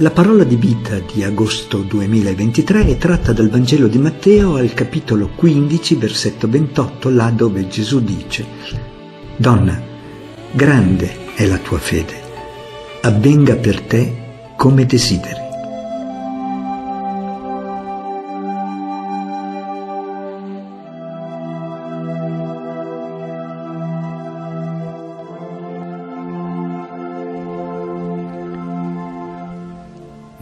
La parola di vita di agosto 2023 è tratta dal Vangelo di Matteo al capitolo 15, versetto 28, là dove Gesù dice, Donna, grande è la tua fede, avvenga per te come desideri.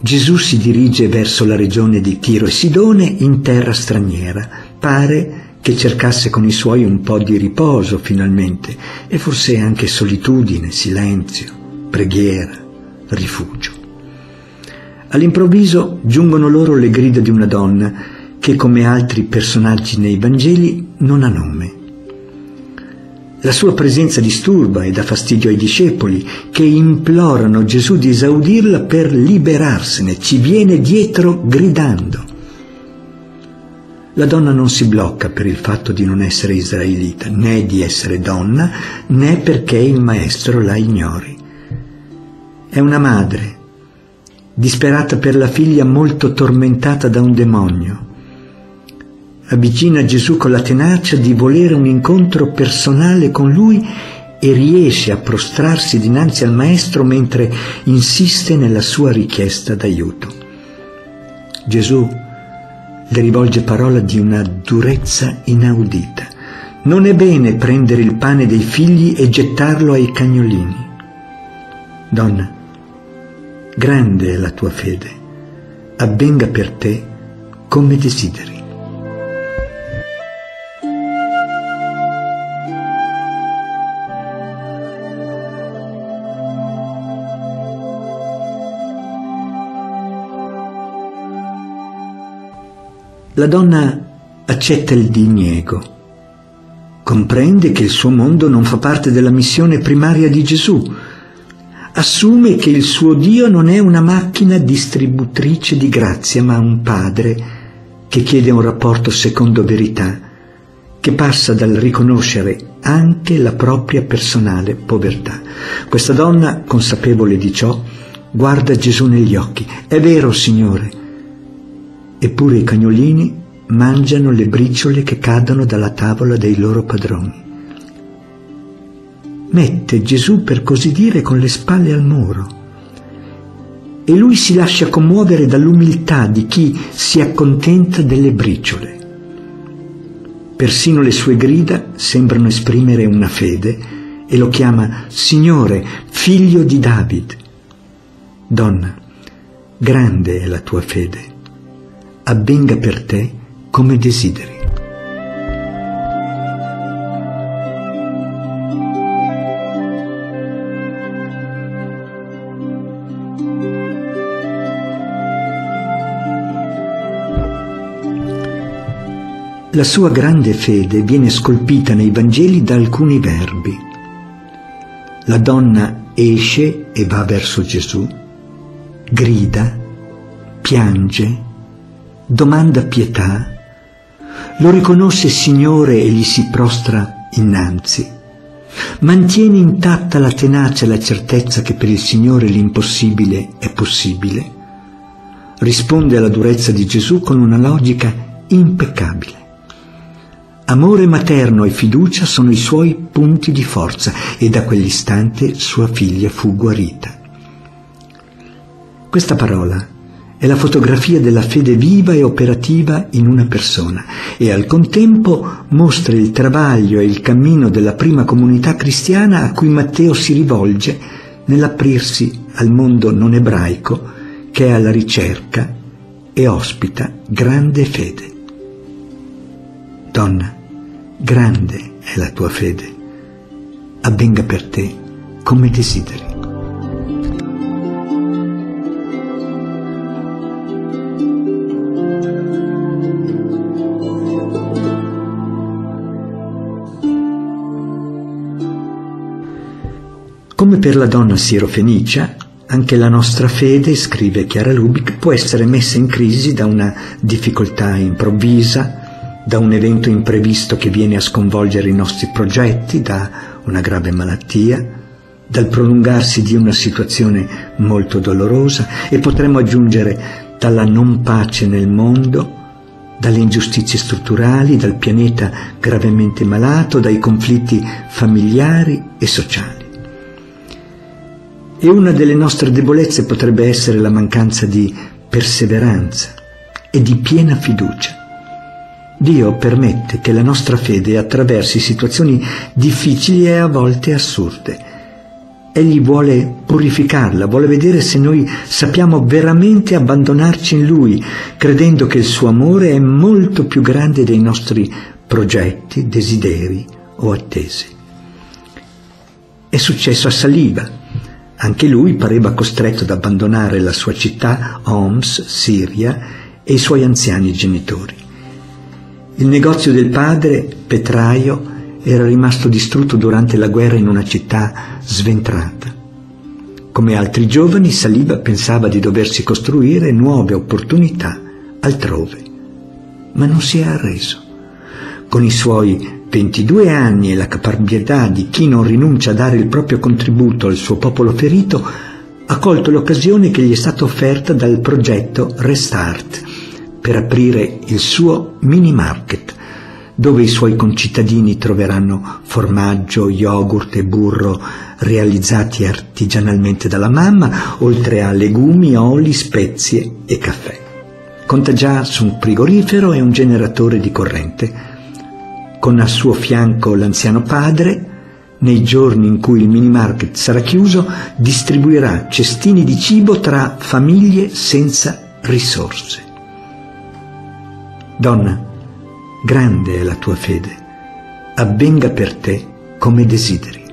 Gesù si dirige verso la regione di Tiro e Sidone in terra straniera. Pare che cercasse con i suoi un po' di riposo finalmente e forse anche solitudine, silenzio, preghiera, rifugio. All'improvviso giungono loro le grida di una donna che, come altri personaggi nei Vangeli, non ha nome. La sua presenza disturba e dà fastidio ai discepoli che implorano Gesù di esaudirla per liberarsene, ci viene dietro gridando. La donna non si blocca per il fatto di non essere israelita, né di essere donna, né perché il maestro la ignori. È una madre, disperata per la figlia molto tormentata da un demonio avvicina Gesù con la tenacia di volere un incontro personale con lui e riesce a prostrarsi dinanzi al Maestro mentre insiste nella sua richiesta d'aiuto. Gesù le rivolge parola di una durezza inaudita. Non è bene prendere il pane dei figli e gettarlo ai cagnolini. Donna, grande è la tua fede, avvenga per te come desideri. La donna accetta il diniego, comprende che il suo mondo non fa parte della missione primaria di Gesù, assume che il suo Dio non è una macchina distributrice di grazia, ma un padre che chiede un rapporto secondo verità, che passa dal riconoscere anche la propria personale povertà. Questa donna, consapevole di ciò, guarda Gesù negli occhi. È vero, Signore, Eppure i cagnolini mangiano le briciole che cadono dalla tavola dei loro padroni. Mette Gesù, per così dire, con le spalle al muro. E lui si lascia commuovere dall'umiltà di chi si accontenta delle briciole. Persino le sue grida sembrano esprimere una fede e lo chiama Signore, figlio di David. Donna, grande è la tua fede avvenga per te come desideri. La sua grande fede viene scolpita nei Vangeli da alcuni verbi. La donna esce e va verso Gesù, grida, piange, domanda pietà, lo riconosce Signore e gli si prostra innanzi, mantiene intatta la tenacia e la certezza che per il Signore l'impossibile è possibile, risponde alla durezza di Gesù con una logica impeccabile. Amore materno e fiducia sono i suoi punti di forza e da quell'istante sua figlia fu guarita. Questa parola è la fotografia della fede viva e operativa in una persona e al contempo mostra il travaglio e il cammino della prima comunità cristiana a cui Matteo si rivolge nell'aprirsi al mondo non ebraico che è alla ricerca e ospita grande fede. Donna, grande è la tua fede, avvenga per te come desideri. Come per la donna sirofenicia, anche la nostra fede, scrive Chiara Lubic, può essere messa in crisi da una difficoltà improvvisa, da un evento imprevisto che viene a sconvolgere i nostri progetti, da una grave malattia, dal prolungarsi di una situazione molto dolorosa e potremmo aggiungere dalla non pace nel mondo, dalle ingiustizie strutturali, dal pianeta gravemente malato, dai conflitti familiari e sociali. E una delle nostre debolezze potrebbe essere la mancanza di perseveranza e di piena fiducia. Dio permette che la nostra fede attraversi situazioni difficili e a volte assurde. Egli vuole purificarla, vuole vedere se noi sappiamo veramente abbandonarci in Lui, credendo che il suo amore è molto più grande dei nostri progetti, desideri o attese. È successo a Saliba. Anche lui pareva costretto ad abbandonare la sua città, Homs, Siria, e i suoi anziani genitori. Il negozio del padre, Petraio, era rimasto distrutto durante la guerra in una città sventrata. Come altri giovani, Saliba pensava di doversi costruire nuove opportunità altrove, ma non si è arreso. Con i suoi 22 anni e la caparbietà di chi non rinuncia a dare il proprio contributo al suo popolo ferito, ha colto l'occasione che gli è stata offerta dal progetto Restart, per aprire il suo mini market, dove i suoi concittadini troveranno formaggio, yogurt e burro realizzati artigianalmente dalla mamma, oltre a legumi, oli, spezie e caffè. Conta già su un frigorifero e un generatore di corrente. Con al suo fianco l'anziano padre, nei giorni in cui il mini market sarà chiuso, distribuirà cestini di cibo tra famiglie senza risorse. Donna, grande è la tua fede, avvenga per te come desideri.